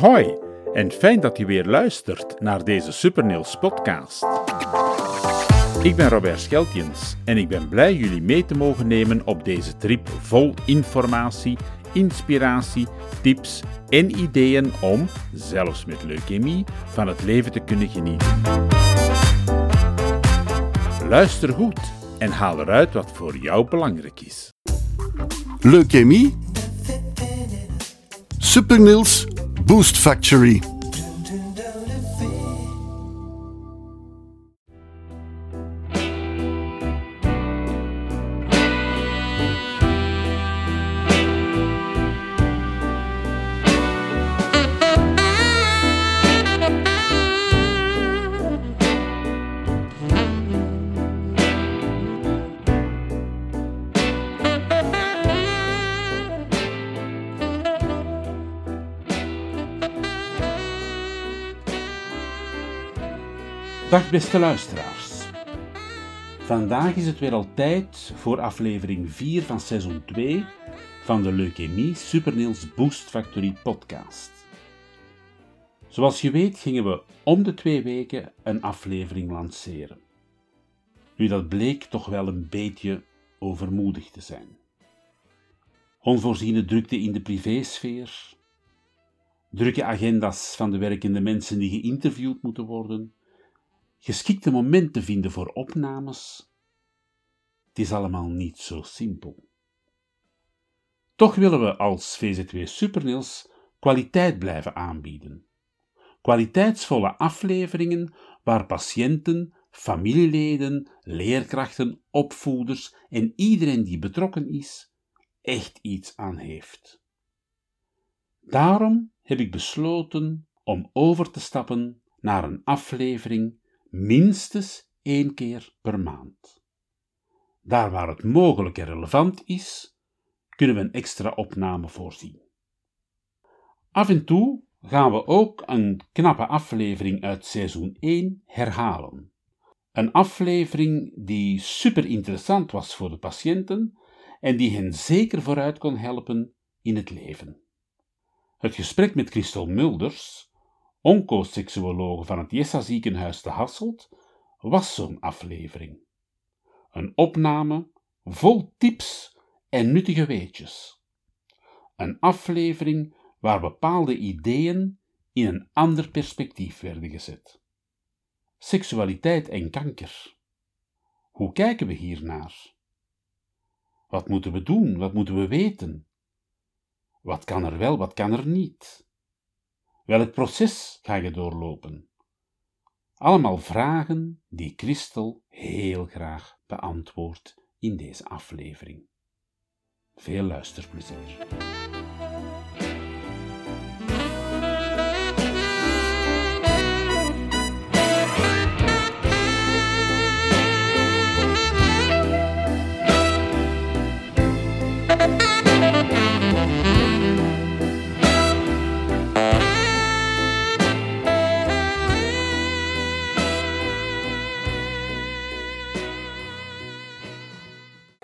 Hoi en fijn dat je weer luistert naar deze Supernails podcast. Ik ben Robert Scheltjens en ik ben blij jullie mee te mogen nemen op deze trip vol informatie, inspiratie, tips en ideeën om, zelfs met leukemie, van het leven te kunnen genieten. Luister goed en haal eruit wat voor jou belangrijk is. Leukemie? Supernils Boost Factory. Beste luisteraars. Vandaag is het weer al tijd voor aflevering 4 van seizoen 2 van de Leukemie Supernails Boost Factory podcast. Zoals je weet gingen we om de twee weken een aflevering lanceren. Nu dat bleek toch wel een beetje overmoedig te zijn. Onvoorziene drukte in de privésfeer, drukke agenda's van de werkende mensen die geïnterviewd moeten worden, geschikte momenten vinden voor opnames. Het is allemaal niet zo simpel. Toch willen we als VZW Supernils kwaliteit blijven aanbieden. Kwaliteitsvolle afleveringen waar patiënten, familieleden, leerkrachten, opvoeders en iedereen die betrokken is, echt iets aan heeft. Daarom heb ik besloten om over te stappen naar een aflevering minstens één keer per maand. Daar waar het mogelijk en relevant is, kunnen we een extra opname voorzien. Af en toe gaan we ook een knappe aflevering uit seizoen 1 herhalen. Een aflevering die super interessant was voor de patiënten en die hen zeker vooruit kon helpen in het leven. Het gesprek met Christel Mulders oncoseksuologe van het Jessa ziekenhuis te Hasselt, was zo'n aflevering. Een opname vol tips en nuttige weetjes. Een aflevering waar bepaalde ideeën in een ander perspectief werden gezet. Seksualiteit en kanker. Hoe kijken we hiernaar? Wat moeten we doen? Wat moeten we weten? Wat kan er wel, wat kan er niet? Welk proces ga je doorlopen? Allemaal vragen die Christel heel graag beantwoordt in deze aflevering. Veel luisterplezier.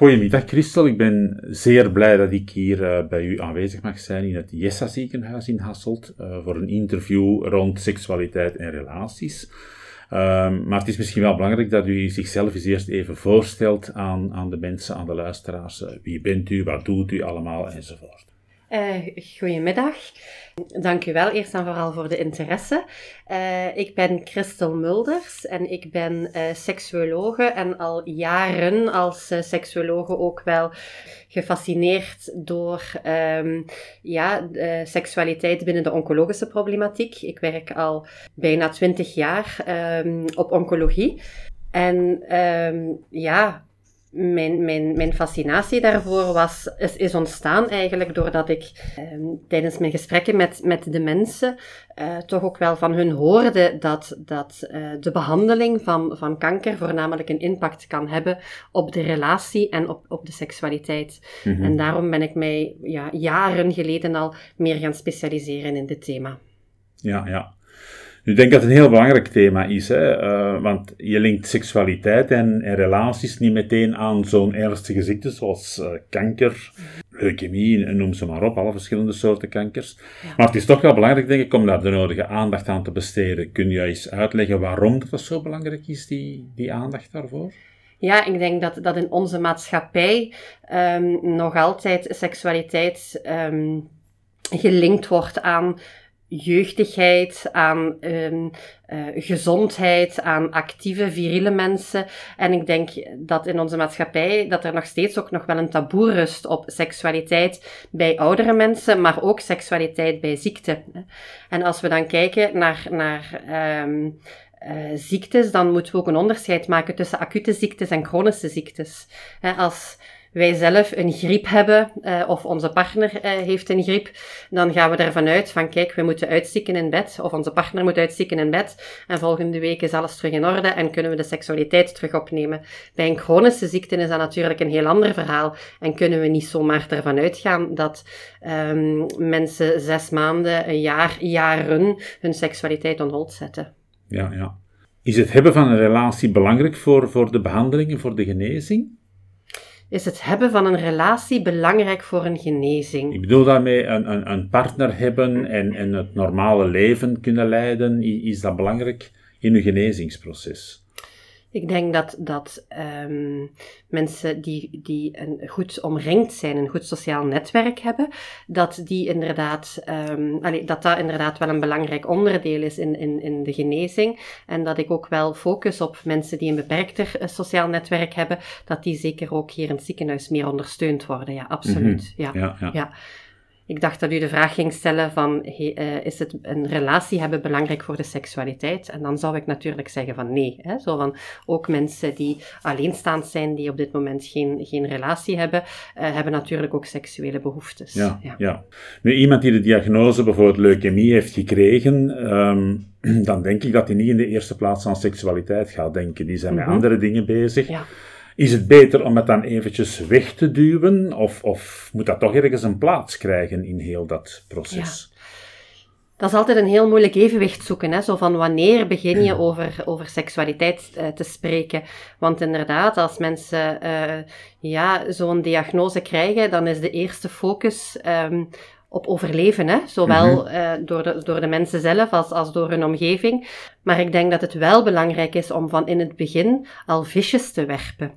Goedemiddag Christel, ik ben zeer blij dat ik hier uh, bij u aanwezig mag zijn in het Jessa ziekenhuis in Hasselt uh, voor een interview rond seksualiteit en relaties. Uh, maar het is misschien wel belangrijk dat u zichzelf eens eerst even voorstelt aan, aan de mensen, aan de luisteraars. Eh, wie bent u, wat doet u allemaal enzovoort. Uh, goedemiddag. Dank u wel eerst en vooral voor de interesse. Uh, ik ben Christel Mulders en ik ben uh, seksuologe en al jaren als uh, seksuologe ook wel gefascineerd door um, ja, seksualiteit binnen de oncologische problematiek. Ik werk al bijna twintig jaar um, op oncologie. En um, ja, mijn, mijn, mijn fascinatie daarvoor was, is, is ontstaan eigenlijk doordat ik eh, tijdens mijn gesprekken met, met de mensen eh, toch ook wel van hun hoorde dat, dat eh, de behandeling van, van kanker voornamelijk een impact kan hebben op de relatie en op, op de seksualiteit. Mhm. En daarom ben ik mij ja, jaren geleden al meer gaan specialiseren in dit thema. Ja, ja. Nu denk dat het een heel belangrijk thema is, hè? Uh, want je linkt seksualiteit en, en, relaties niet meteen aan zo'n ernstige ziekte zoals uh, kanker, leukemie, noem ze maar op, alle verschillende soorten kankers. Maar het is toch wel belangrijk, denk ik, om daar de nodige aandacht aan te besteden. Kun je eens uitleggen waarom dat zo belangrijk is, die, die aandacht daarvoor? Ja, ik denk dat, dat in onze maatschappij um, nog altijd seksualiteit um, gelinkt wordt aan jeugdigheid, aan um, uh, gezondheid, aan actieve, viriele mensen. En ik denk dat in onze maatschappij dat er nog steeds ook nog wel een taboe rust op seksualiteit bij oudere mensen, maar ook seksualiteit bij ziekte. En als we dan kijken naar, naar um, ziektes, dan moeten we ook een onderscheid maken tussen acute ziektes en chronische ziektes. Als wij zelf een griep hebben, uh, of onze partner uh, heeft een griep, dan gaan we ervan uit van kijk, we moeten uitzieken in bed, of onze partner moet uitzieken in bed, en volgende week is alles terug in orde en kunnen we de seksualiteit terug opnemen. Bij een chronische ziekte is dat natuurlijk een heel ander verhaal, en kunnen we niet zomaar ervan uitgaan dat um, mensen zes maanden, een jaar, jaren hun seksualiteit on hold zetten. Ja, ja. Is het hebben van een relatie belangrijk voor, voor de behandeling en voor de genezing? Is het hebben van een relatie belangrijk voor een genezing? Ik bedoel daarmee een, een, een partner hebben en, het normale leven kunnen leiden. Is dat belangrijk in uw genezingsproces? Ik denk dat, dat um, mensen die, die een goed omringd zijn, een goed sociaal netwerk hebben, dat die inderdaad, um, allee, dat dat inderdaad wel een belangrijk onderdeel is in, in, in de genezing. En dat ik ook wel focus op mensen die een beperkter uh, sociaal netwerk hebben, dat die zeker ook hier in het ziekenhuis meer ondersteund worden. Ja, absoluut. Mm -hmm. ja, ja. ja. Ik dacht dat u de vraag ging stellen van, uh, is het een relatie hebben belangrijk voor de seksualiteit? En dan zou ik natuurlijk zeggen van nee. Hè? Zo van, ook mensen die alleenstaand zijn, die op dit moment geen, geen relatie hebben, uh, hebben natuurlijk ook seksuele behoeftes. Ja, ja, ja. Nu, iemand die de diagnose bijvoorbeeld leukemie heeft gekregen, um, dan denk ik dat hij niet in de eerste plaats aan seksualiteit gaat denken. Die zijn met mm -hmm. andere dingen bezig. Ja. Is het beter om het dan eventjes weg te duwen? Of, of moet dat toch ergens een plaats krijgen in heel dat proces? Ja. Dat is altijd een heel moeilijk evenwicht zoeken. Hè? Zo van wanneer begin je over, over seksualiteit uh, te spreken? Want inderdaad, als mensen uh, ja, zo'n diagnose krijgen, dan is de eerste focus um, op overleven. Hè? Zowel mm -hmm. uh, door, de, door de mensen zelf als, als door hun omgeving. Maar ik denk dat het wel belangrijk is om van in het begin al visjes te werpen.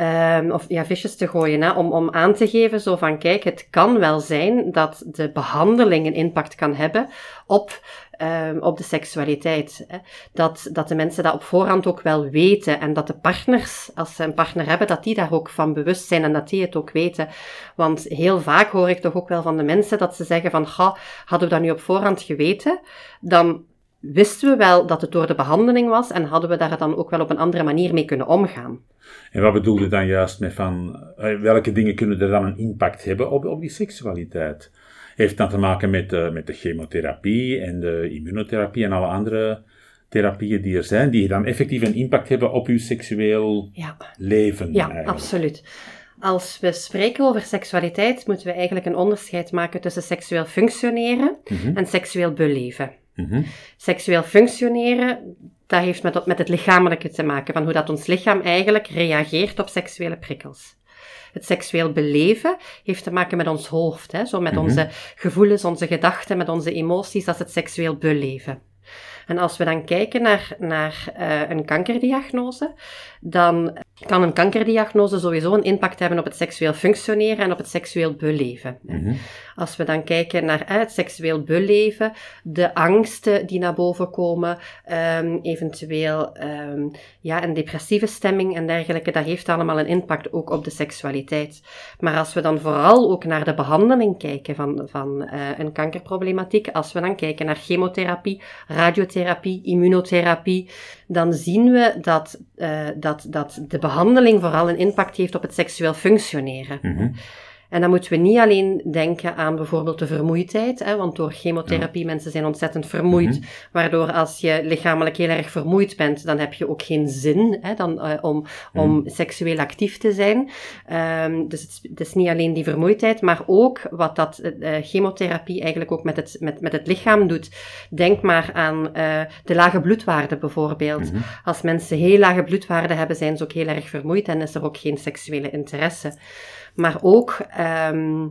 Um, of ja, visjes te gooien, hè? Om, om aan te geven zo van kijk, het kan wel zijn dat de behandeling een impact kan hebben op um, op de seksualiteit. Hè. Dat, dat de mensen dat op voorhand ook wel weten en dat de partners, als ze een partner hebben, dat die daar ook van bewust zijn en dat die het ook weten. Want heel vaak hoor ik toch ook wel van de mensen dat ze zeggen van, ga, hadden we dat nu op voorhand geweten, dan wisten we wel dat het door de behandeling was en hadden we daar dan ook wel op een andere manier mee kunnen omgaan. En wat bedoel je dan juist met van, eh, welke dingen kunnen er dan een impact hebben op, op die seksualiteit? heeft dan te maken met de, met de chemotherapie en de immunotherapie en alle andere therapieën die er zijn, die dan effectief een impact hebben op uw seksueel ja. leven. Ja, absoluut. Als we spreken over seksualiteit, moeten we eigenlijk een onderscheid maken tussen seksueel functioneren mm -hmm. en seksueel beleven. -hmm. Seksueel functioneren, dat heeft met, met het lichamelijke te maken, van hoe dat ons lichaam eigenlijk reageert op seksuele prikkels. Het seksueel beleven heeft te maken met ons hoofd, hè? zo met -hmm. onze gevoelens, onze gedachten, met onze emoties, dat is het seksueel beleven. En als we dan kijken naar, naar uh, een kankerdiagnose, dan kan een kankerdiagnose sowieso een impact hebben op het seksueel functioneren en op het seksueel beleven. Mm -hmm. Als we dan kijken naar uh, het seksueel beleven, de angsten die naar boven komen, um, eventueel um, ja, een depressieve stemming en dergelijke, dat heeft allemaal een impact ook op de seksualiteit. Maar als we dan vooral ook naar de behandeling kijken van, van uh, een kankerproblematiek, als we dan kijken naar chemotherapie, radiotherapie, immunotherapie, dan zien we dat, uh, dat, dat de behandeling vooral een impact heeft op het seksueel functioneren. -hmm. En dan moeten we niet alleen denken aan bijvoorbeeld de vermoeidheid, hè, want door chemotherapie mensen zijn ontzettend vermoeid, Mhm. waardoor als je lichamelijk heel erg vermoeid bent, dan heb je ook geen zin hè, dan, eh, om, om Mhm. seksueel actief te zijn. Ehm, dus het, is- het is niet alleen die vermoeidheid, maar ook wat dat eh, chemotherapie eigenlijk ook met het, met, met het lichaam doet. Denk maar aan eh, de lage bloedwaarde bijvoorbeeld. Mhm. Als mensen heel lage bloedwaarden hebben, zijn ze ook heel erg vermoeid en is er ook geen seksuele interesse. Maar ook ehm,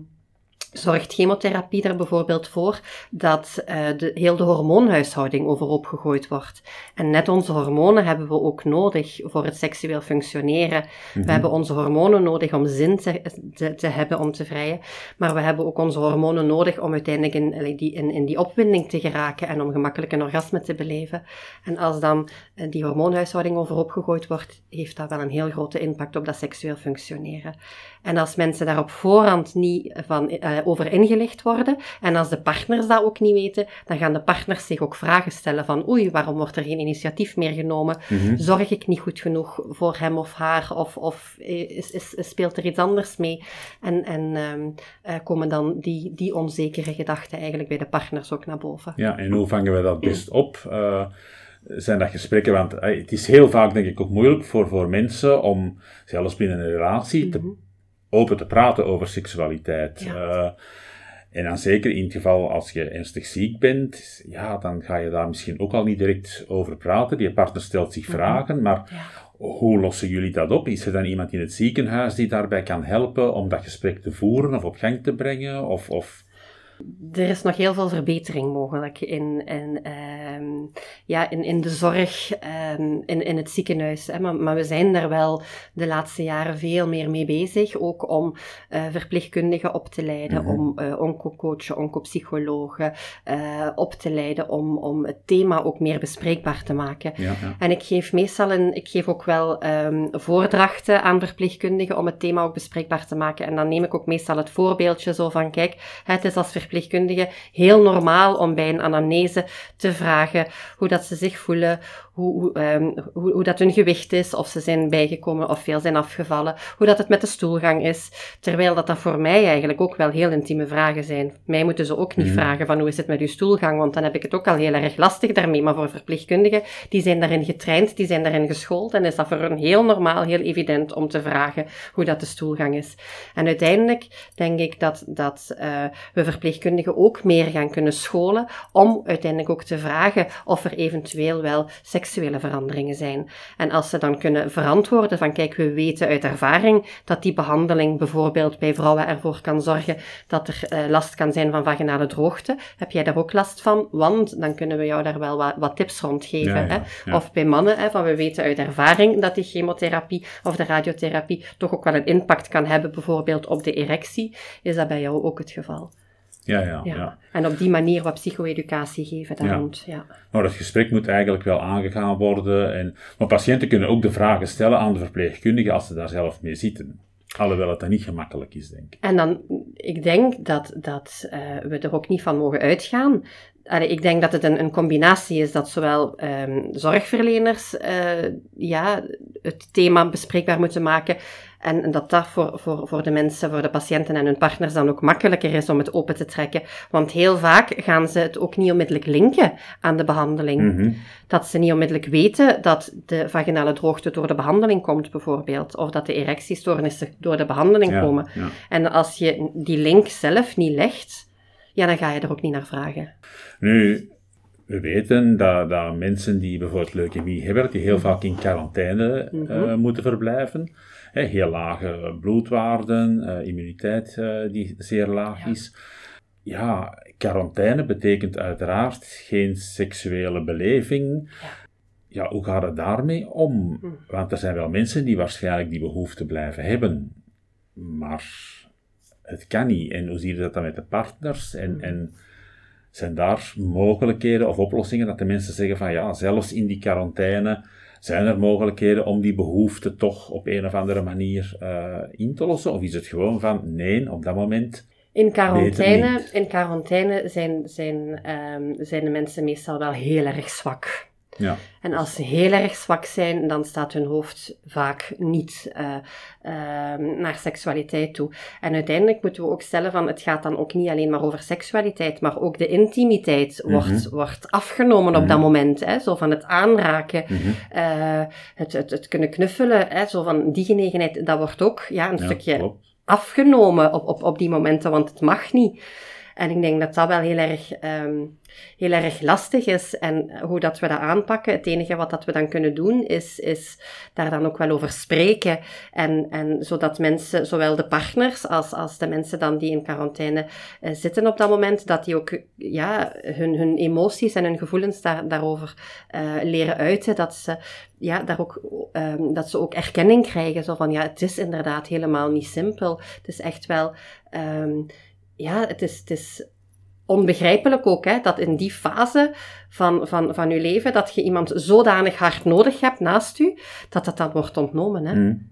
zorgt chemotherapie er bijvoorbeeld voor dat eh, de, heel de hormoonhuishouding overhoop gegooid wordt. En net onze hormonen hebben we ook nodig voor het seksueel functioneren. Mhm. We hebben onze hormonen nodig om zin te, te, te hebben om te vrijen, maar we hebben ook onze hormonen nodig om uiteindelijk in, allee, die, in, in die opwinding te geraken en om gemakkelijk een orgasme te beleven. En als dan eh, die hormoonhuishouding overhoop gegooid wordt, heeft dat wel een heel grote impact op dat seksueel functioneren. En als mensen daar op voorhand niet van, eh, over ingelicht worden, en als de partners dat ook niet weten, dan gaan de partners zich ook vragen stellen van oei, waarom wordt er geen initiatief meer genomen? Mhm. Zorg ik niet goed genoeg voor hem of haar? Of, of is, is, speelt er iets anders mee? En, en ehm, eh, komen dan die, die onzekere gedachten eigenlijk bij de partners ook naar boven? Ja, en hoe vangen we dat best op? Eh, zijn dat gesprekken? Want eh, het is heel vaak, denk ik, ook moeilijk voor, voor mensen om, zelfs binnen een relatie, te, open te praten over seksualiteit. Ja. Eh, en dan zeker in het geval als je ernstig ziek bent, ja, dan ga je daar misschien ook al niet direct over praten. Die partner stelt zich vragen, maar Ja. hoe lossen jullie dat op? Is er dan iemand in het ziekenhuis die daarbij kan helpen om dat gesprek te voeren of op gang te brengen? Of, of... Er is nog heel veel verbetering mogelijk in, in, ehm, ja, in, in de zorg, ehm, in, in het ziekenhuis. Hè. Maar, maar we zijn daar wel de laatste jaren veel meer mee bezig. Ook om eh, verpleegkundigen op te leiden, Mhm. om eh oncocoachen, oncopsychologen eh, op te leiden, om, om het thema ook meer bespreekbaar te maken. Ja, ja. En ik geef meestal een, ik geef ook wel ehm, voordrachten aan verpleegkundigen om het thema ook bespreekbaar te maken. En dan neem ik ook meestal het voorbeeldje zo van, kijk, het is als verpleegkundige heel normaal om bij een anamnese te vragen hoe dat ze zich voelen, hoe, hoe, ehm, hoe, hoe dat hun gewicht is, of ze zijn bijgekomen of veel zijn afgevallen, hoe dat het met de stoelgang is. Terwijl dat dat voor mij eigenlijk ook wel heel intieme vragen zijn. Mij moeten ze ook niet Mhm. vragen van hoe is het met uw stoelgang, want dan heb ik het ook al heel erg lastig daarmee. Maar voor verpleegkundigen, die zijn daarin getraind, die zijn daarin geschoold en is dat voor hen heel normaal, heel evident om te vragen hoe dat de stoelgang is. En uiteindelijk denk ik dat, dat eh, we verpleegkundigen ook meer gaan kunnen scholen om uiteindelijk ook te vragen of er eventueel wel seksuele veranderingen zijn. En als ze dan kunnen verantwoorden van kijk, we weten uit ervaring dat die behandeling bijvoorbeeld bij vrouwen ervoor kan zorgen dat er eh, last kan zijn van vaginale droogte. Heb jij daar ook last van? Want dan kunnen we jou daar wel wat, wat tips rond geven. Ja, ja, hè? ja. Of bij mannen, hè, van we weten uit ervaring dat die chemotherapie of de radiotherapie toch ook wel een impact kan hebben, bijvoorbeeld op de erectie. Is dat bij jou ook het geval? Ja, ja, Ja. ja. En op die manier wat psycho-educatie geven daar Ja. rond. Ja. Maar het gesprek moet eigenlijk wel aangegaan worden. En, maar patiënten kunnen ook de vragen stellen aan de verpleegkundige als ze daar zelf mee zitten. Alhoewel het dan niet gemakkelijk is, denk ik. En dan, ik denk dat, dat eh, we er ook niet van mogen uitgaan. Allee, ik denk dat het een, een combinatie is dat zowel ehm, zorgverleners eh, ja, het thema bespreekbaar moeten maken. En, en dat dat voor, voor, voor de mensen, voor de patiënten en hun partners dan ook makkelijker is om het open te trekken. Want heel vaak gaan ze het ook niet onmiddellijk linken aan de behandeling. Mhm. Dat ze niet onmiddellijk weten dat de vaginale droogte door de behandeling komt, bijvoorbeeld. Of dat de erectiestoornissen door de behandeling Ja, komen. ja. En als je die link zelf niet legt, ja, dan ga je er ook niet naar vragen. Nu, we weten dat, dat mensen die bijvoorbeeld leukemie hebben, die heel vaak in quarantaine eh, moeten verblijven. Heel lage bloedwaarden, eh, immuniteit eh, die zeer laag Ja. is. Ja, quarantaine betekent uiteraard geen seksuele beleving. Ja, hoe gaat het daarmee om? Want er zijn wel mensen die waarschijnlijk die behoefte blijven hebben. Maar het kan niet. En hoe zie je dat dan met de partners? En, en zijn daar mogelijkheden of oplossingen dat de mensen zeggen van ja, zelfs in die quarantaine zijn er mogelijkheden om die behoefte toch op een of andere manier eh, in te lossen? Of is het gewoon van nee, op dat moment In quarantaine, in quarantaine zijn, zijn, ehm, zijn de mensen meestal wel heel erg zwak. Ja. En als ze heel erg zwak zijn, dan staat hun hoofd vaak niet uh, uh, naar seksualiteit toe. En uiteindelijk moeten we ook stellen van, het gaat dan ook niet alleen maar over seksualiteit, maar ook de intimiteit Mhm. wordt, wordt afgenomen op dat moment. Hè? Zo van het aanraken, Mhm. uh, het, het, het kunnen knuffelen, hè? zo van die genegenheid, dat wordt ook ja, een Ja, stukje klopt. afgenomen op, op, op die momenten, want het mag niet. En ik denk dat dat wel heel erg, um, heel erg lastig is. En hoe dat we dat aanpakken, het enige wat dat we dan kunnen doen, is, is daar dan ook wel over spreken. En, en zodat mensen, zowel de partners als, als de mensen dan die in quarantaine uh, zitten op dat moment, dat die ook ja, hun, hun emoties en hun gevoelens daar, daarover uh, leren uiten. Dat ze, ja, daar ook, um, dat ze ook erkenning krijgen. Zo van, ja, het is inderdaad helemaal niet simpel. Het is echt wel... Um, ja, het is, het is onbegrijpelijk ook, hè, dat in die fase van, van, van je leven, dat je iemand zodanig hard nodig hebt naast u, dat dat dan wordt ontnomen. Hè. Mm.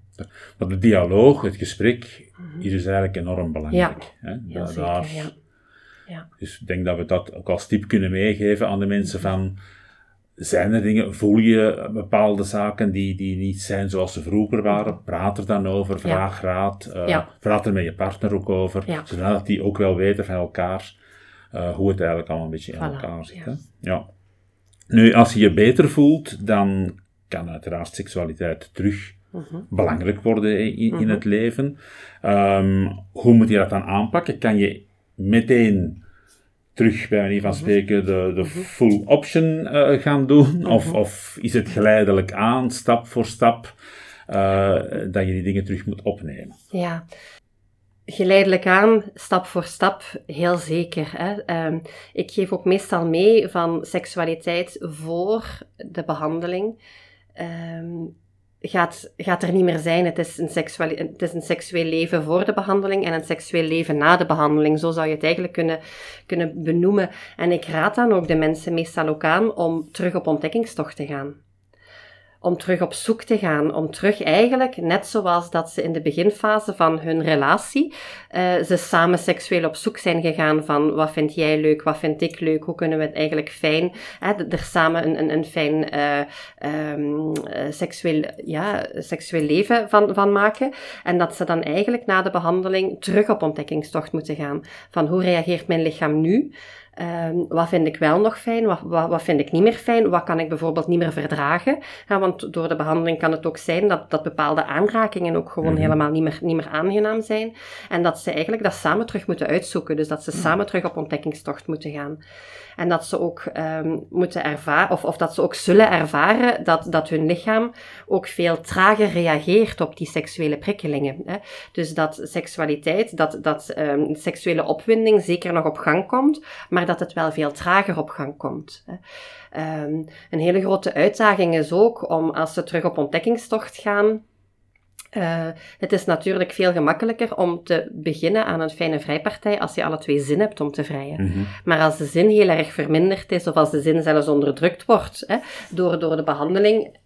Maar de dialoog, het gesprek, hier is eigenlijk enorm belangrijk. Ja, hè? zeker, daar- ja. Ja. Dus ik denk dat we dat ook als tip kunnen meegeven aan de mensen van... Zijn er dingen, voel je bepaalde zaken die, die niet zijn zoals ze vroeger waren? Praat er dan over, vraag raad. eh. Praat er met je partner ook over. Zodat die ook wel weten van elkaar eh, hoe het eigenlijk allemaal een beetje in Voilà, elkaar zit. ja. Hè? Ja. Nu, als je je beter voelt, dan kan uiteraard seksualiteit terug Mhm. belangrijk worden in, in- in het leven. Ehm, hoe moet je dat dan aanpakken? Kan je meteen terug, bij manier van Mhm. spreken, de, de full option eh, gaan doen? Of, of is het geleidelijk aan, stap voor stap, eh, dat je die dingen terug moet opnemen? Ja, geleidelijk aan, stap voor stap, heel zeker. Hè. Ehm, ik geef ook meestal mee van seksualiteit voor de behandeling. Ehm, gaat, gaat er niet meer zijn. Het is, een seksuele, het is een seksueel leven voor de behandeling en een seksueel leven na de behandeling. Zo zou je het eigenlijk kunnen, kunnen benoemen. En ik raad dan ook de mensen meestal ook aan om terug op ontdekkingstocht te gaan om terug op zoek te gaan, om terug eigenlijk, net zoals dat ze in de beginfase van hun relatie, uh, ze samen seksueel op zoek zijn gegaan van wat vind jij leuk, wat vind ik leuk, hoe kunnen we het eigenlijk fijn, hè, er samen een, een, een fijn uh, seksueel, ja, seksueel leven van, van maken. En dat ze dan eigenlijk na de behandeling terug op ontdekkingstocht moeten gaan. Van hoe reageert mijn lichaam nu? Um, wat vind ik wel nog fijn? Wat, wat, wat, vind ik niet meer fijn? Wat kan ik bijvoorbeeld niet meer verdragen? Ja, want door de behandeling kan het ook zijn dat, dat bepaalde aanrakingen ook gewoon Mhm. helemaal niet meer, niet meer aangenaam zijn. En dat ze eigenlijk dat samen terug moeten uitzoeken. Dus dat ze samen terug op ontdekkingstocht moeten gaan. En dat ze ook um, moeten ervaren, of, of dat ze ook zullen ervaren, dat, dat hun lichaam ook veel trager reageert op die seksuele prikkelingen. Hè. Dus dat seksualiteit, dat, dat um, seksuele opwinding zeker nog op gang komt, maar dat het wel veel trager op gang komt. Hè. Um, een hele grote uitdaging is ook om, als ze terug op ontdekkingstocht gaan, uh, het is natuurlijk veel gemakkelijker om te beginnen aan een fijne vrijpartij als je alle twee zin hebt om te vrijen. Mhm. Maar als de zin heel erg verminderd is, of als de zin zelfs onderdrukt wordt hè, door, door de behandeling,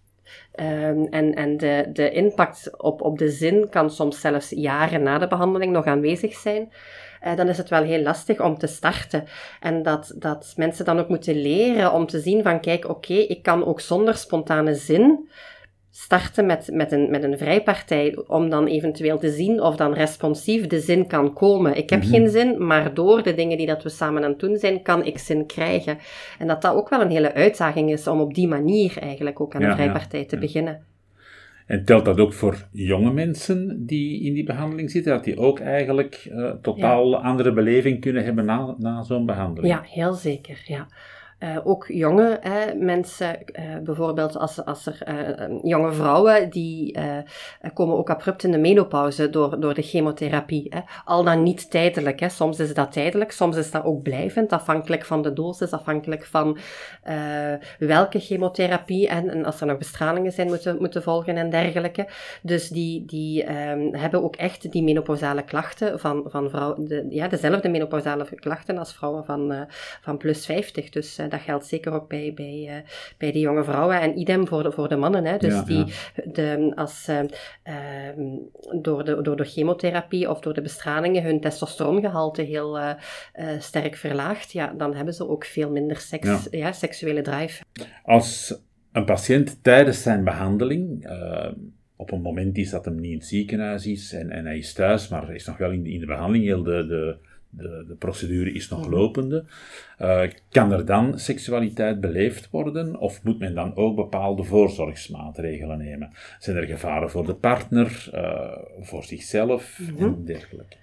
um, en, en de, de impact op, op de zin kan soms zelfs jaren na de behandeling nog aanwezig zijn, uh, dan is het wel heel lastig om te starten. En dat, dat mensen dan ook moeten leren om te zien van, kijk, oké, okay, ik kan ook zonder spontane zin starten met, met, een, met een vrijpartij, om dan eventueel te zien of dan responsief de zin kan komen. Ik heb Mhm. geen zin, maar door de dingen die dat we samen aan het doen zijn, kan ik zin krijgen. En dat dat ook wel een hele uitdaging is om op die manier eigenlijk ook aan Ja, een ja, vrijpartij te ja. beginnen. En telt dat ook voor jonge mensen die in die behandeling zitten, dat die ook eigenlijk uh, totaal andere beleving kunnen hebben na, na zo'n behandeling? Ja, heel zeker, ja. Uh, ook jonge hè, mensen, uh, bijvoorbeeld als, als er uh, jonge vrouwen, die komen ook abrupt in de menopauze door, door de chemotherapie. Hè. Al dan niet tijdelijk. Hè. Soms is dat tijdelijk, soms is dat ook blijvend, afhankelijk van de dosis, afhankelijk van welke chemotherapie en, en, als er nog bestralingen zijn moeten, moeten volgen en dergelijke. Dus die, die um, hebben ook echt die menopausale klachten van, van vrouwen, de, ja, dezelfde menopausale klachten als vrouwen van, van plus 50. Dus dat geldt zeker ook bij, bij, uh, bij die jonge vrouwen. En idem voor de, voor de mannen. Hè. Dus Ja, die, ja. De, als uh, uh, door, de, door de chemotherapie of door de bestralingen hun testosterongehalte heel uh, sterk verlaagt, ja, dan hebben ze ook veel minder seks, Ja. seksuele drive. Als een patiënt tijdens zijn behandeling, op een moment is dat hem niet in het ziekenhuis is en, en hij is thuis, maar hij is nog wel in de, in de behandeling, heel de, de, de, de procedure is nog lopende. Uh, kan er dan seksualiteit beleefd worden of moet men dan ook bepaalde voorzorgsmaatregelen nemen? Zijn er gevaren voor de partner, uh, voor zichzelf en dergelijke?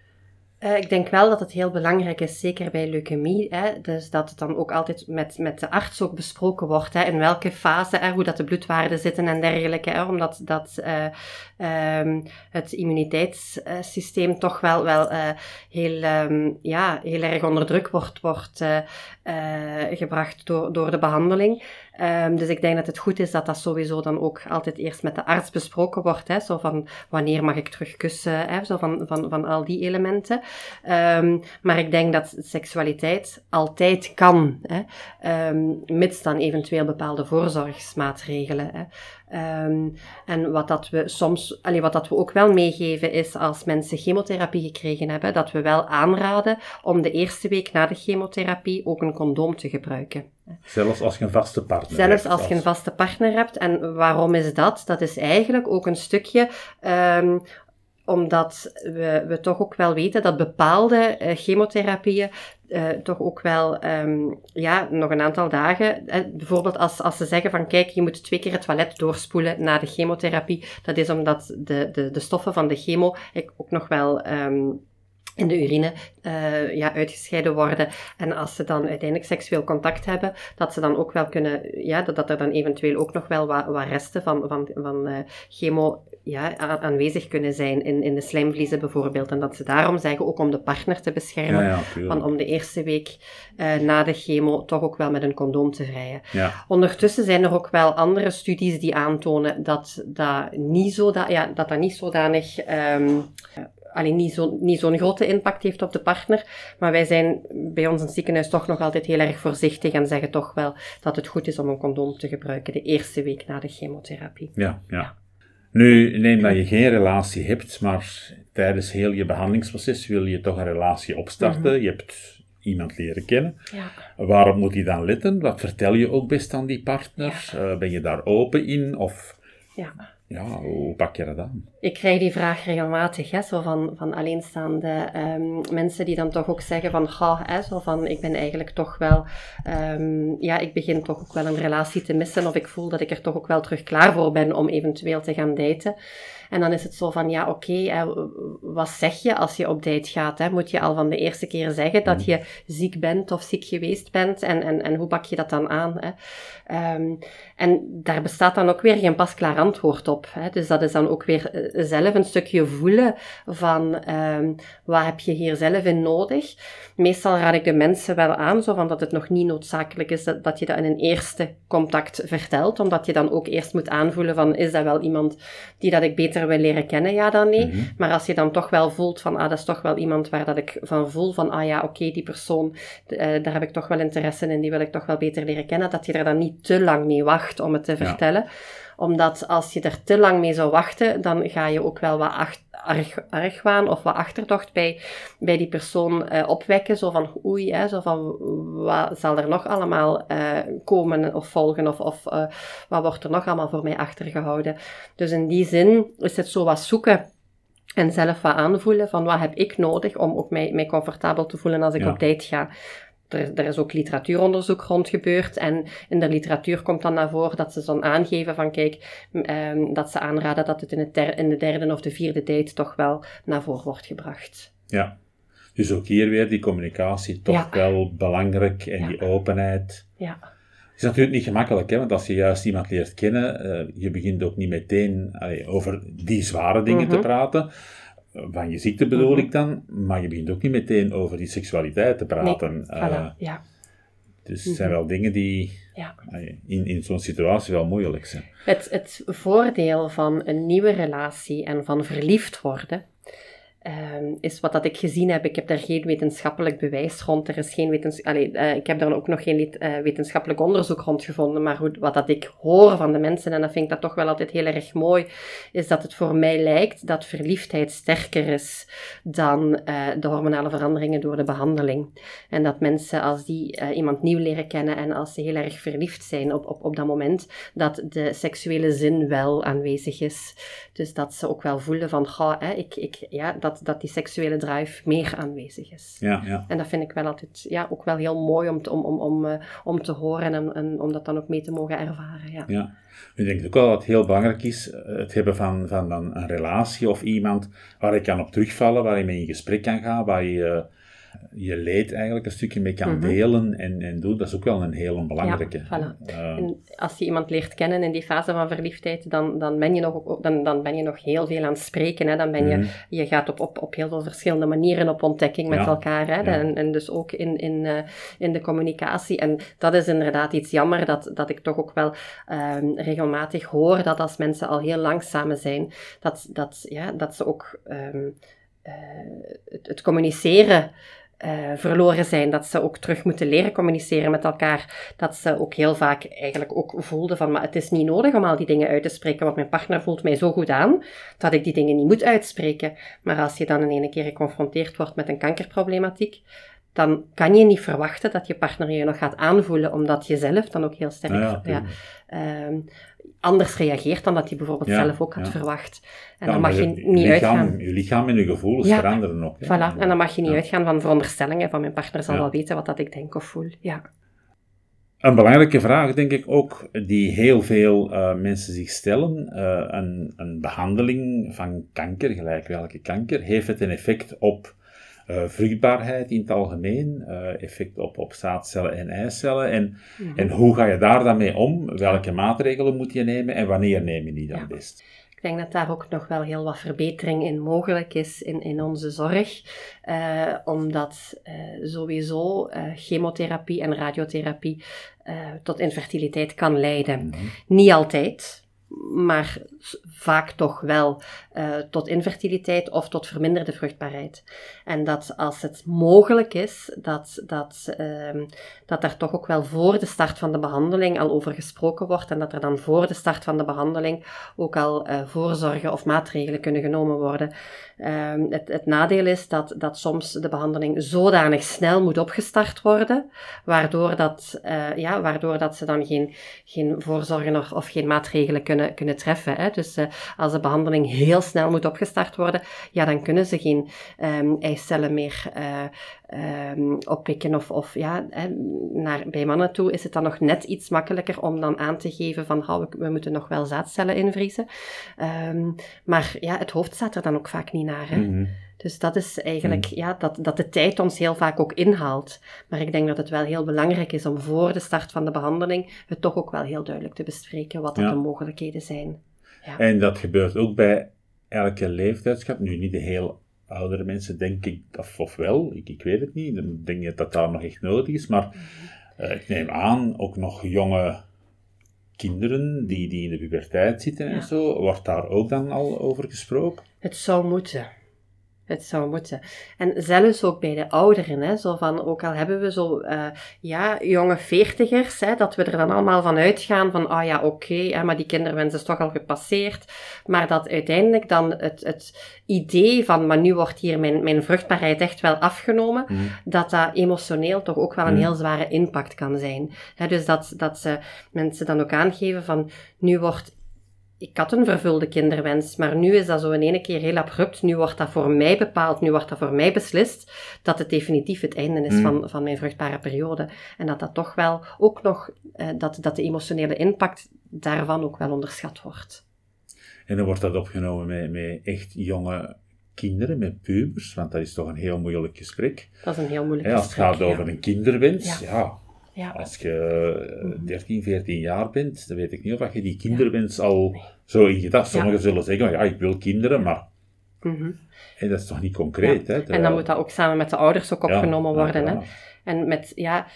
Uh, ik denk wel dat het heel belangrijk is, zeker bij leukemie, hè, dus dat het dan ook altijd met, met de arts ook besproken wordt, hè, in welke fase, hè, hoe dat de bloedwaarden zitten en dergelijke, hè, omdat dat, uh, um, het immuniteitssysteem toch wel, wel uh, heel, um, ja, heel erg onder druk wordt, wordt gebracht door, door de behandeling. Um, dus ik denk dat het goed is dat dat sowieso dan ook altijd eerst met de arts besproken wordt. Hè, zo van wanneer mag ik terug kussen, hè, zo van, van, van al die elementen. Um, maar ik denk dat seksualiteit altijd kan, hè, um, mits dan eventueel bepaalde voorzorgsmaatregelen. Hè. Um, en wat dat we soms, allee, wat dat we ook wel meegeven is als mensen chemotherapie gekregen hebben, dat we wel aanraden om de eerste week na de chemotherapie ook een condoom te gebruiken. Zelfs als je een vaste partner Zelfs hebt. als je een vaste partner hebt. En waarom is dat? Dat is eigenlijk ook een stukje um, omdat we, we toch ook wel weten dat bepaalde uh, chemotherapieën uh, toch ook wel, um, ja, nog een aantal dagen. Uh, bijvoorbeeld als, als ze zeggen van, kijk, je moet twee keer het toilet doorspoelen na de chemotherapie. Dat is omdat de, de, de stoffen van de chemo ook nog wel... Um, in de urine ja, uitgescheiden worden. En als ze dan uiteindelijk seksueel contact hebben, dat ze dan ook wel kunnen, ja, dat, er dan eventueel ook nog wel wat, wat resten van, van, van chemo ja, aanwezig kunnen zijn in, in de slijmvliezen bijvoorbeeld. En dat ze daarom zeggen, ook om de partner te beschermen, ja, ja, van om de eerste week uh, na de chemo toch ook wel met een condoom te vrijen. Ja. Ondertussen zijn er ook wel andere studies die aantonen dat dat niet, zo dat, ja, dat, dat niet zodanig... Um, alleen niet zo'n niet zo'n grote impact heeft op de partner. Maar wij zijn bij ons in het ziekenhuis toch nog altijd heel erg voorzichtig en zeggen toch wel dat het goed is om een condoom te gebruiken de eerste week na de chemotherapie. Ja, ja. Nu, neem dat je geen relatie hebt, maar tijdens heel je behandelingsproces wil je toch een relatie opstarten. Mm -hmm. Je hebt iemand leren kennen. Ja. Waarop moet je dan letten? Wat vertel je ook best aan die partner? Ja. Uh, ben je daar open in? Of ja. Ja, hoe pak je dat aan? Ik krijg die vraag regelmatig, hè, zo van, van alleenstaande um, mensen die dan toch ook zeggen van, ga, hè, zo van, ik ben eigenlijk toch wel, um, ja, ik begin toch ook wel een relatie te missen, of ik voel dat ik er toch ook wel terug klaar voor ben om eventueel te gaan daten. En dan is het zo van, ja, oké, okay, wat zeg je als je op date gaat? Hè? Moet je al van de eerste keer zeggen dat je ziek bent of ziek geweest bent? En, en, en hoe pak je dat dan aan? Hè? Um, en daar bestaat dan ook weer geen pasklaar antwoord op. Hè? Dus dat is dan ook weer zelf een stukje voelen van, um, wat heb je hier zelf in nodig? Meestal raad ik de mensen wel aan, zo van dat het nog niet noodzakelijk is dat, dat je dat in een eerste contact vertelt, omdat je dan ook eerst moet aanvoelen van, is dat wel iemand die dat ik beter wil leren kennen, ja dan nee. Mm-hmm. Maar als je dan toch wel voelt van, ah, dat is toch wel iemand waar dat ik van voel van, ah ja, oké, okay, die persoon, uh, daar heb ik toch wel interesse in, die wil ik toch wel beter leren kennen, dat je er dan niet te lang mee wacht om het te vertellen. Omdat als je er te lang mee zou wachten, dan ga je ook wel wat arg, argwaan of wat achterdocht bij, bij die persoon uh, opwekken. Zo van, oei, hè, zo van, wat zal er nog allemaal uh, komen of volgen of, of uh, wat wordt er nog allemaal voor mij achtergehouden. Dus in die zin is het zo wat zoeken en zelf wat aanvoelen van wat heb ik nodig om ook mij, mij comfortabel te voelen als ik ja. op date ga. Er, er, is ook literatuuronderzoek rond gebeurd en in de literatuur komt dan naar voren dat ze dan aangeven van kijk, um, dat ze aanraden dat het in, het in de derde of de vierde date toch wel naar voren wordt gebracht. Ja, dus ook hier weer die communicatie toch Ja. wel belangrijk en Ja. die openheid. Ja, Het is natuurlijk niet gemakkelijk, hè, want als je juist iemand leert kennen, eh, je begint ook niet meteen allee, over die zware dingen te Mhm. praten. Eh, Van je ziekte bedoel Mhm. ik dan, maar je begint ook niet meteen over die seksualiteit te praten. Eh, voilà, ja. Dus het zijn wel dingen die Ja. in, in zo'n situatie wel moeilijk zijn. Het, het voordeel van een nieuwe relatie en van verliefd worden Ehm, is wat dat ik gezien heb. Ik heb daar geen wetenschappelijk bewijs rond. Er is geen wetens Allee, uh, ik heb daar ook nog geen uh, wetenschappelijk onderzoek rond gevonden. Maar goed, wat dat ik hoor van de mensen, en dat vind ik dat toch wel altijd heel erg mooi, is dat het voor mij lijkt dat verliefdheid sterker is dan uh, de hormonale veranderingen door de behandeling. En dat mensen, als die iemand nieuw leren kennen en als ze heel erg verliefd zijn op, op, op dat moment, dat de seksuele zin wel aanwezig is. Dus dat ze ook wel voelen van, ga, ik, ik, ja, dat, die seksuele drive meer aanwezig is. Ja, ja. En dat vind ik wel altijd ja, ook wel heel mooi om te, om, om, om, uh, om te horen en, en om dat dan ook mee te mogen ervaren. Ja. ja. Ik denk ook wel dat het heel belangrijk is, eh, het hebben van, van een, een relatie of iemand waar je kan op terugvallen, waar je mee in gesprek kan gaan, waar je je leed eigenlijk een stukje mee kan mhm. delen en, en doen, dat is ook wel een heel belangrijke. Ja, voilà. Uh, als je iemand leert kennen in die fase van verliefdheid, dan, dan, ben, je nog, dan, dan ben je nog heel veel aan het spreken. Hè? Dan ben je, mhm. je gaat op, op, op heel veel verschillende manieren op ontdekking met elkaar. Hè? En, en dus ook in, in, uh, in de communicatie. En dat is inderdaad iets jammer, dat, dat ik toch ook wel um, regelmatig hoor dat als mensen al heel lang samen zijn, dat, dat, ja, dat ze ook um, uh, het, het communiceren uh, verloren zijn. Dat ze ook terug moeten leren communiceren met elkaar. Dat ze ook heel vaak eigenlijk ook voelden van, maar het is niet nodig om al die dingen uit te spreken, want mijn partner voelt mij zo goed aan dat ik die dingen niet moet uitspreken. Maar als je dan in ene keer geconfronteerd wordt met een kankerproblematiek, dan kan je niet verwachten dat je partner je nog gaat aanvoelen, omdat je zelf dan ook heel sterk ja, ja, anders reageert dan dat hij bijvoorbeeld zelf ook had verwacht. En dan mag je, niet lichaam, uitgaan. Je lichaam en je gevoelens veranderen ook. Voilà, en dan mag je niet uitgaan van veronderstellingen van mijn partner zal wel weten wat dat ik denk of voel. Ja. Een belangrijke vraag, denk ik ook, die heel veel uh, mensen zich stellen. Uh, een, een, behandeling van kanker, gelijk welke kanker, heeft het een effect op vruchtbaarheid in het algemeen, uh, effect op, op zaadcellen en eicellen. En, mhm. en hoe ga je daar dan mee om? Welke maatregelen moet je nemen en wanneer neem je die dan best? Ik denk dat daar ook nog wel heel wat verbetering in mogelijk is in, in onze zorg. Uh, omdat uh, sowieso uh, chemotherapie en radiotherapie tot infertiliteit kan leiden. Mhm. Niet altijd, maar vaak toch wel uh, tot infertiliteit of tot verminderde vruchtbaarheid. En dat als het mogelijk is, dat, dat, uh, dat er toch ook wel voor de start van de behandeling al over gesproken wordt en dat er dan voor de start van de behandeling ook al uh, voorzorgen of maatregelen kunnen genomen worden. Uh, het, het nadeel is dat, dat soms de behandeling zodanig snel moet opgestart worden, waardoor dat, uh, ja, waardoor dat ze dan geen, geen voorzorgen of, of geen maatregelen kunnen, kunnen treffen. Hè. Dus uh, als de behandeling heel snel moet opgestart worden, ja, dan kunnen ze geen um, eicellen meer uh, oppikken. Of, of ja, naar, bij mannen toe is het dan nog net iets makkelijker om dan aan te geven van oh, we, we moeten nog wel zaadcellen invriezen. Um, maar ja, het hoofd staat er dan ook vaak niet naar. Hè. -hmm. Dus dat is eigenlijk, mm. ja, dat, dat de tijd ons heel vaak ook inhaalt. Maar ik denk dat het wel heel belangrijk is om voor de start van de behandeling het toch ook wel heel duidelijk te bespreken wat ja. de mogelijkheden zijn. Ja. En dat gebeurt ook bij elke leeftijdsgroep. Nu niet de heel oudere mensen, denk ik, of, of wel, ik, ik weet het niet. Dan denk ik dat dat nog echt nodig is. Maar uh, ik neem aan, ook nog jonge kinderen die, die in de puberteit zitten ja. en zo, wordt daar ook dan al over gesproken? Het zou moeten. Het zou moeten. En zelfs ook bij de ouderen, hè, zo van, ook al hebben we zo, uh, ja, jonge veertigers, hè, dat we er dan allemaal van uitgaan van, ah oh ja, oké, okay, maar die kinderwens is toch al gepasseerd. Maar dat uiteindelijk dan het, het idee van, maar nu wordt hier mijn, mijn vruchtbaarheid echt wel afgenomen, mm. dat dat emotioneel toch ook wel een mm. heel zware impact kan zijn. Hè, dus dat, dat ze mensen dan ook aangeven van, nu wordt ik had een vervulde kinderwens, maar nu is dat zo in ene keer heel abrupt. Nu wordt dat voor mij bepaald, nu wordt dat voor mij beslist, dat het definitief het einde is mm. van, van mijn vruchtbare periode. En dat dat toch wel ook nog, eh, dat, dat de emotionele impact daarvan ook wel onderschat wordt. En dan wordt dat opgenomen met, met echt jonge kinderen, met pubers, want dat is toch een heel moeilijk gesprek. Dat is een heel moeilijk gesprek, Als het gaat over een kinderwens, ja, ja ja. Als je 13, 14 jaar bent, dan weet ik niet of je die kinderwens al nee. zo in gedacht. Sommigen zullen zeggen, ja, ik wil kinderen, maar mm -hmm. hey, dat is toch niet concreet. Hè, en dan moet dat ook samen met de ouders ook opgenomen worden. Hè? En met, ja,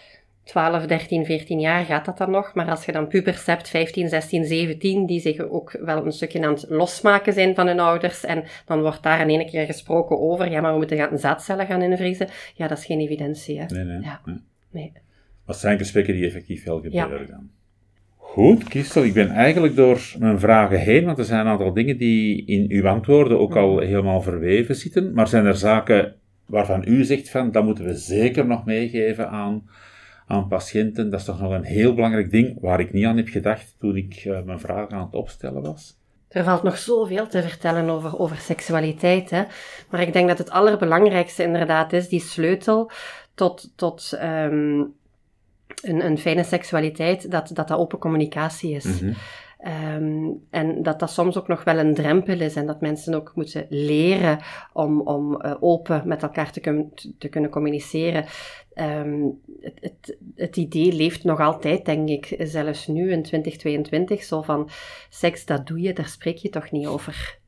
12, 13, 14 jaar gaat dat dan nog. Maar als je dan pubers hebt, 15, 16, 17, die zich ook wel een stukje aan het losmaken zijn van hun ouders. En dan wordt daar in één keer gesproken over, ja, maar we moeten gaan zaadcellen gaan invriezen. Ja, dat is geen evidentie. Hè? Nee, nee. Nee. Dat zijn gesprekken die effectief wel gebeuren dan. Goed, Christel, ik ben eigenlijk door mijn vragen heen, want er zijn een aantal dingen die in uw antwoorden ook al helemaal verweven zitten. Maar zijn er zaken waarvan u zegt van, dat moeten we zeker nog meegeven aan, aan patiënten? Dat is toch nog een heel belangrijk ding waar ik niet aan heb gedacht toen ik eh, mijn vragen aan het opstellen was. Er valt nog zoveel te vertellen over, over seksualiteit. Hè? Maar ik denk dat het allerbelangrijkste inderdaad is die sleutel tot, tot ehm, een, een fijne seksualiteit, dat, dat dat open communicatie is. Mhm. Ehm, en dat dat soms ook nog wel een drempel is en dat mensen ook moeten leren om, om eh, open met elkaar te, kun- te kunnen communiceren. Ehm, het, het, het idee leeft nog altijd, denk ik, zelfs nu in 2022, zo van seks, dat doe je, daar spreek je toch niet over.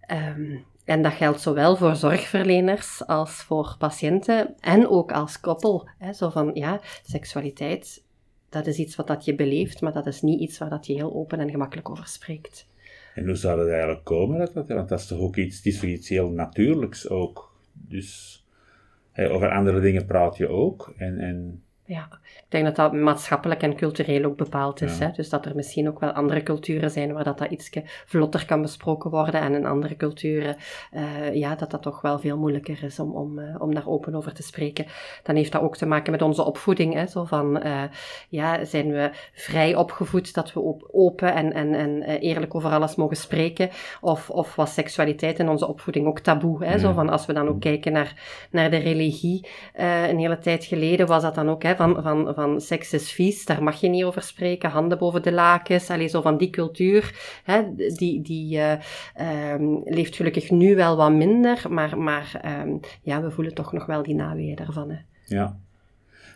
Ehm, en dat geldt zowel voor zorgverleners als voor patiënten en ook als koppel. Hè, zo van, ja, seksualiteit, dat is iets wat dat je beleeft, maar dat is niet iets waar dat je heel open en gemakkelijk over spreekt. En hoe zou dat eigenlijk komen? Dat, want dat is toch ook iets, is toch iets heel natuurlijks ook. Dus over andere dingen praat je ook. En, en Ja, ik denk dat dat maatschappelijk en cultureel ook bepaald is. Ja. Hè? Dus dat er misschien ook wel andere culturen zijn waar dat, dat iets vlotter kan besproken worden. En in andere culturen, eh, ja, dat dat toch wel veel moeilijker is om, om, eh, om daar open over te spreken. Dan heeft dat ook te maken met onze opvoeding. Hè? Zo van, eh, ja, zijn we vrij opgevoed dat we op- open en, en, en eerlijk over alles mogen spreken? Of, of was seksualiteit in onze opvoeding ook taboe? Hè? Zo van, als we dan ook kijken naar, naar de religie, een hele tijd geleden was dat dan ook, hè, van, van, van seks is vies, daar mag je niet over spreken, handen boven de lakens, allee, zo van die cultuur, hè, die, die eh, ehm, leeft gelukkig nu wel wat minder, maar, maar ehm, ja, we voelen toch nog wel die naweeën daarvan. Hè. ja.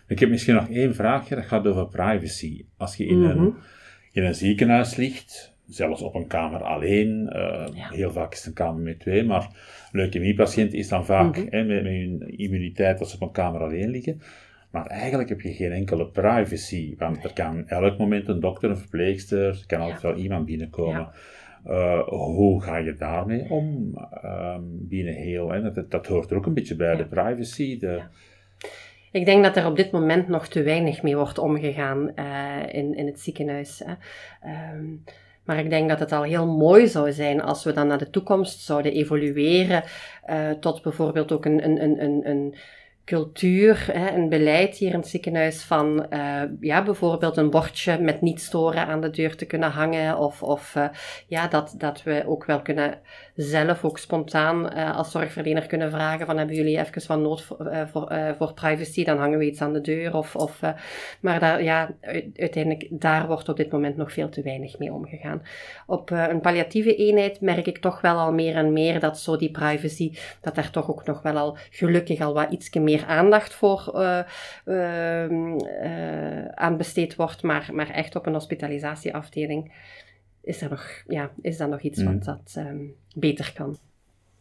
Ik heb misschien nog één vraagje, dat gaat over privacy. Als je in, Mhm. een, in een ziekenhuis ligt, zelfs op een kamer alleen, eh, Ja. heel vaak is het een kamer met twee, maar leukemiepatiënt is dan vaak Mhm. hè, met, met hun immuniteit als ze op een kamer alleen liggen. Maar eigenlijk heb je geen enkele privacy, want er kan elk moment een dokter, een verpleegster, er kan altijd Ja. wel iemand binnenkomen. Eh, hoe ga je daarmee om ehm, binnen heel, hè? Dat, dat hoort er ook een beetje bij, Ja. de privacy, de, Ik denk dat er op dit moment nog te weinig mee wordt omgegaan eh, in, in het ziekenhuis. Hè. Ehm, maar ik denk dat het al heel mooi zou zijn als we dan naar de toekomst zouden evolueren eh, tot bijvoorbeeld ook een, een, een, een, een cultuur, hè, een beleid hier in het ziekenhuis van eh, ja, bijvoorbeeld een bordje met niet storen aan de deur te kunnen hangen of, of eh, ja, dat, dat we ook wel kunnen zelf ook spontaan eh, als zorgverlener kunnen vragen van hebben jullie even van nood voor, voor, voor privacy, dan hangen we iets aan de deur of, of maar daar, ja, uiteindelijk daar wordt op dit moment nog veel te weinig mee omgegaan. Op een palliatieve eenheid merk ik toch wel al meer en meer dat zo die privacy, dat daar toch ook nog wel al gelukkig al wat iets meer aandacht voor eh, aan besteed wordt, maar, maar echt op een hospitalisatieafdeling is, er nog, ja, is dat nog iets wat dat ehm, beter kan.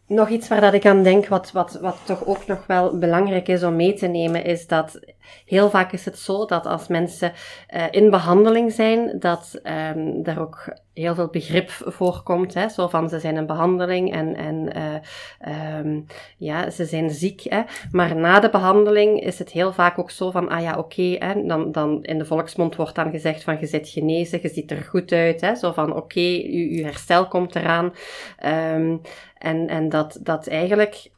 Nog iets waar dat ik aan denk, wat, wat, wat toch ook nog wel belangrijk is om mee te nemen, is dat heel vaak is het zo dat als mensen eh, in behandeling zijn, dat ehm er ook heel veel begrip voorkomt. Hè? Zo van ze zijn in behandeling en, en eh, ehm, ja, ze zijn ziek. Hè? Maar na de behandeling is het heel vaak ook zo van, ah ja, oké, dan, dan in de volksmond wordt dan gezegd van je zit genezen, je ziet er goed uit. Hè? Zo van, oké, je herstel komt eraan. Ehm, en, en dat, dat eigenlijk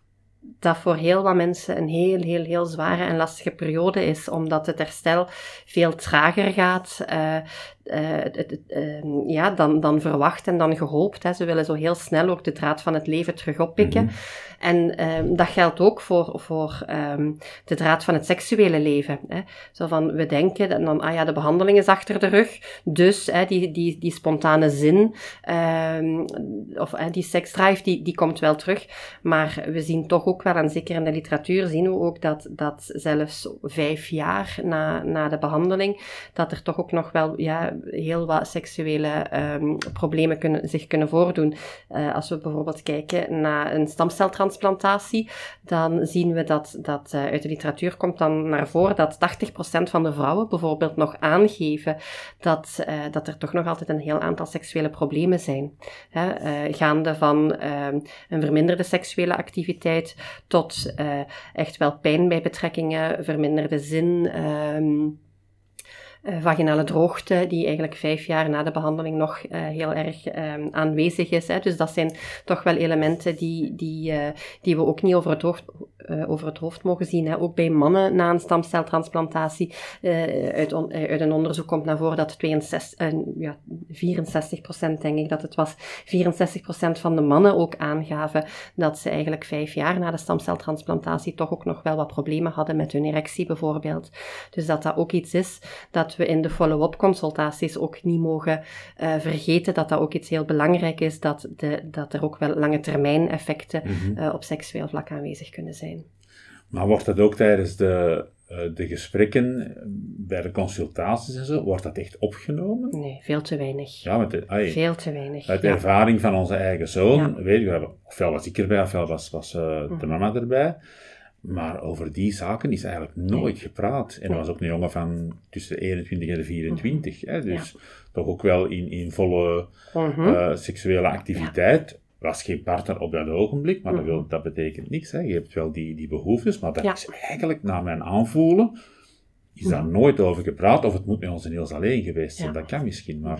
dat voor heel wat mensen een heel, heel, heel zware en lastige periode is, omdat het herstel veel trager gaat eh, eh, ehm, ja, dan, dan verwacht en dan gehoopt. Hè. Ze willen zo heel snel ook de draad van het leven terug oppikken. Mhm. En ehm, dat geldt ook voor, voor ehm, de draad van het seksuele leven. Hè. Zo van, we denken, en dan, ah ja, de behandeling is achter de rug, dus hè, die, die, die spontane zin, of hè, die seksdrive, die, die komt wel terug. Maar we zien toch ook ook wel, en zeker in de literatuur zien we ook dat, dat zelfs vijf jaar na, na de behandeling, dat er toch ook nog wel ja, heel wat seksuele um, problemen kunnen, zich kunnen voordoen. Uh, als we bijvoorbeeld kijken naar een stamceltransplantatie, dan zien we dat, dat uh, uit de literatuur komt dan naar voren dat 80% van de vrouwen bijvoorbeeld nog aangeven dat, uh, dat er toch nog altijd een heel aantal seksuele problemen zijn. Hè, gaande van ehm, een verminderde seksuele activiteit tot echt wel pijn bij betrekkingen, verminderde zin. Um, uh, vaginale droogte, die eigenlijk vijf jaar na de behandeling nog uh, heel erg um, aanwezig is. Hè. Dus dat zijn toch wel elementen die, die, die we ook niet over het hoofd, over het hoofd mogen zien. Hè. Ook bij mannen na een stamceltransplantatie. uit, on, uit een onderzoek komt naar voren dat 62, ja, 64 procent, denk ik dat het was, 64 procent van de mannen ook aangaven dat ze eigenlijk vijf jaar na de stamceltransplantatie toch ook nog wel wat problemen hadden met hun erectie bijvoorbeeld. Dus dat dat ook iets is dat we in de follow-up consultaties ook niet mogen vergeten dat dat ook iets heel belangrijk is, dat, de, dat er ook wel lange termijn effecten mm uh, op seksueel vlak aanwezig kunnen zijn. Maar wordt dat ook tijdens de, uh, de gesprekken, bij de consultaties en zo, wordt dat echt opgenomen? Nee, veel te weinig. Ja, met de, ay, veel te weinig. Uit de ja. ervaring van onze eigen zoon, ja. weet je, ofwel was ik erbij, ofwel was, was de mm. mama erbij. Maar over die zaken is eigenlijk nooit gepraat. En dat was ook een jongen van tussen de 21 en de 24. Hè, dus toch ook wel in, in volle uh, seksuele activiteit. Was geen partner op dat ogenblik, maar dat, wil, dat betekent niks. Hè. Je hebt wel die, die behoeftes, maar dat is eigenlijk, naar mijn aanvoelen, is daar nooit over gepraat. Of het moet met ons Niels alleen geweest zijn. Dat kan misschien, maar...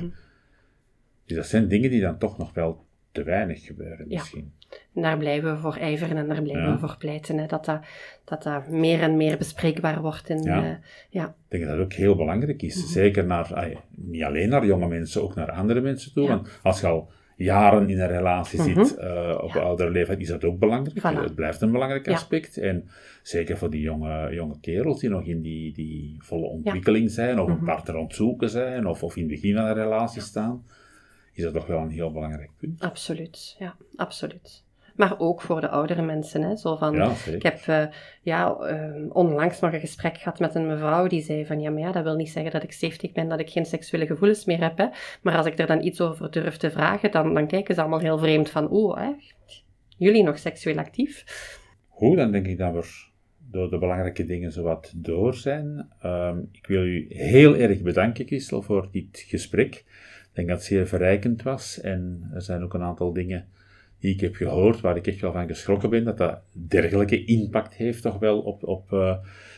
Dus dat zijn dingen die dan toch nog wel te weinig gebeuren misschien. En daar blijven we voor ijveren en daar blijven we voor pleiten. Hè, dat, dat, dat dat meer en meer bespreekbaar wordt. In, ja. Uh, ja. Ik denk dat dat ook heel belangrijk is. Mhm. Zeker naar, niet alleen naar jonge mensen, ook naar andere mensen toe. Want als je al jaren in een relatie mhm. zit uh, op ja. oudere leeftijd, is dat ook belangrijk. Voilà. Het blijft een belangrijk aspect. En zeker voor die jonge, jonge kerels die nog in die, die volle ontwikkeling zijn, of een mhm. partner aan het zoeken zijn, of, of in het begin van een relatie staan is dat toch wel een heel belangrijk punt. Absoluut, ja, absoluut. Maar ook voor de oudere mensen. Hè? Zo van, ja, ik heb uh, ja, uh, onlangs nog een gesprek gehad met een mevrouw die zei van ja, maar ja, dat wil niet zeggen dat ik 70 ben, dat ik geen seksuele gevoelens meer heb. Hè? Maar als ik er dan iets over durf te vragen, dan, dan kijken ze allemaal heel vreemd van oh, hè, jullie nog seksueel actief? Goed, dan denk ik dat we door de belangrijke dingen zowat door zijn. Um, ik wil u heel erg bedanken, Christel, voor dit gesprek. Ik denk dat het zeer verrijkend was. En er zijn ook een aantal dingen die ik heb gehoord, waar ik echt wel van geschrokken ben, dat dat dergelijke impact heeft toch wel op, op uh,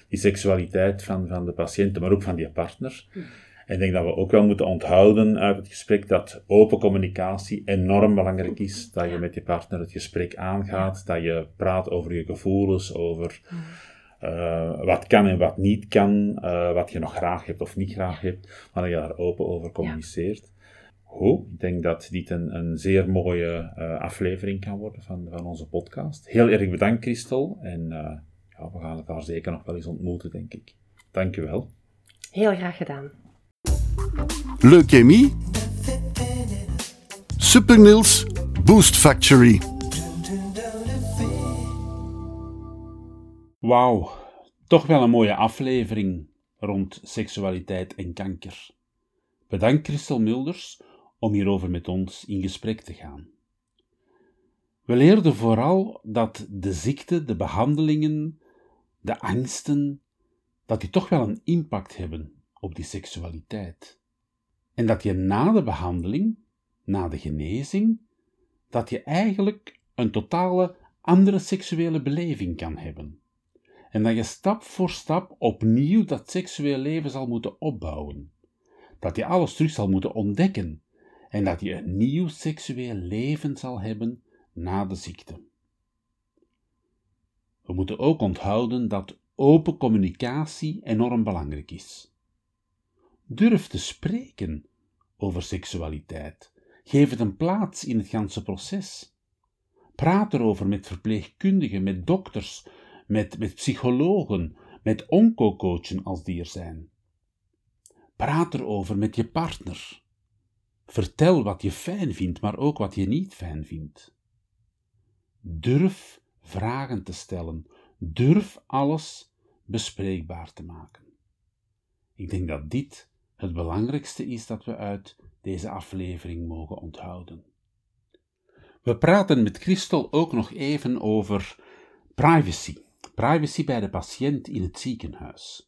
die seksualiteit van, van de patiënten, maar ook van die partner. Hm. En ik denk dat we ook wel moeten onthouden uit het gesprek dat open communicatie enorm belangrijk is. Dat je met je partner het gesprek aangaat, dat je praat over je gevoelens, over uh, wat kan en wat niet kan, uh, wat je nog graag hebt of niet graag hebt, maar dat je daar open over communiceert. Ik denk dat dit een, een zeer mooie uh, aflevering kan worden van, van onze podcast. Heel erg bedankt, Christel. En uh, ja, we gaan elkaar zeker nog wel eens ontmoeten, denk ik. Dank je wel. Heel graag gedaan. Leukemie. Supernils Boost Factory. Wauw, toch wel een mooie aflevering rond seksualiteit en kanker. Bedankt Christel Mulders om hierover met ons in gesprek te gaan. We leerden vooral dat de ziekte, de behandelingen, de angsten, dat die toch wel een impact hebben op die seksualiteit. En dat je na de behandeling, na de genezing, dat je eigenlijk een totale andere seksuele beleving kan hebben. En dat je stap voor stap opnieuw dat seksueel leven zal moeten opbouwen. Dat je alles terug zal moeten ontdekken en dat je een nieuw seksueel leven zal hebben na de ziekte. We moeten ook onthouden dat open communicatie enorm belangrijk is. Durf te spreken over seksualiteit. Geef het een plaats in het ganse proces. Praat erover met verpleegkundigen, met dokters, met, met psychologen, met oncocoachen als die er zijn. Praat erover met je partner. Vertel wat je fijn vindt, maar ook wat je niet fijn vindt. Durf vragen te stellen. Durf alles bespreekbaar te maken. Ik denk dat dit het belangrijkste is dat we uit deze aflevering mogen onthouden. We praten met Christel ook nog even over privacy. Privacy bij de patiënt in het ziekenhuis.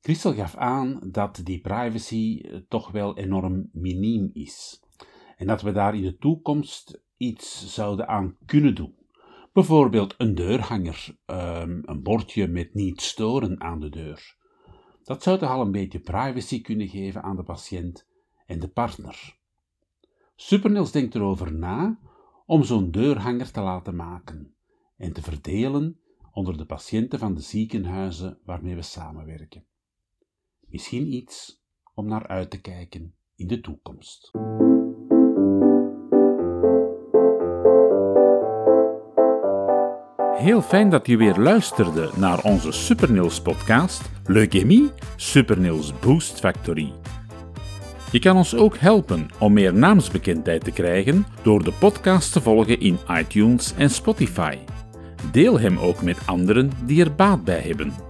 Christel gaf aan dat die privacy eh, toch wel enorm miniem is. En dat we daar in de toekomst iets zouden aan kunnen doen. Bijvoorbeeld een deurhanger, ehm, een bordje met niet storen aan de deur. Dat zou toch al een beetje privacy kunnen geven aan de patiënt en de partner. Supernils denkt erover na om zo'n deurhanger te laten maken en te verdelen onder de patiënten van de ziekenhuizen waarmee we samenwerken. Misschien iets om naar uit te kijken in de toekomst. Heel fijn dat je weer luisterde naar onze Supernils podcast Leukemie Supernils Boost Factory. Je kan ons ook helpen om meer naamsbekendheid te krijgen door de podcast te volgen in iTunes en Spotify. Deel hem ook met anderen die er baat bij hebben.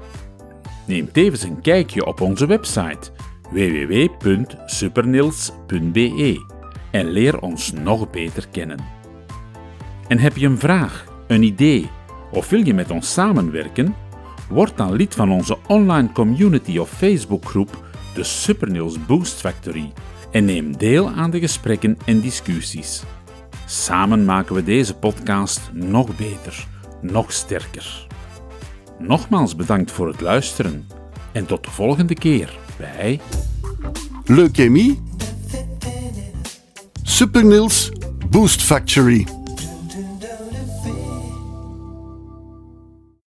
Neem tevens een kijkje op onze website www.supernils.be en leer ons nog beter kennen. En heb je een vraag, een idee of wil je met ons samenwerken? Word dan lid van onze online community of Facebookgroep de Supernils Boost Factory en neem deel aan de gesprekken en discussies. Samen maken we deze podcast nog beter, nog sterker. Nogmaals bedankt voor het luisteren en tot de volgende keer bij Leukemie. Supernils Boost Factory.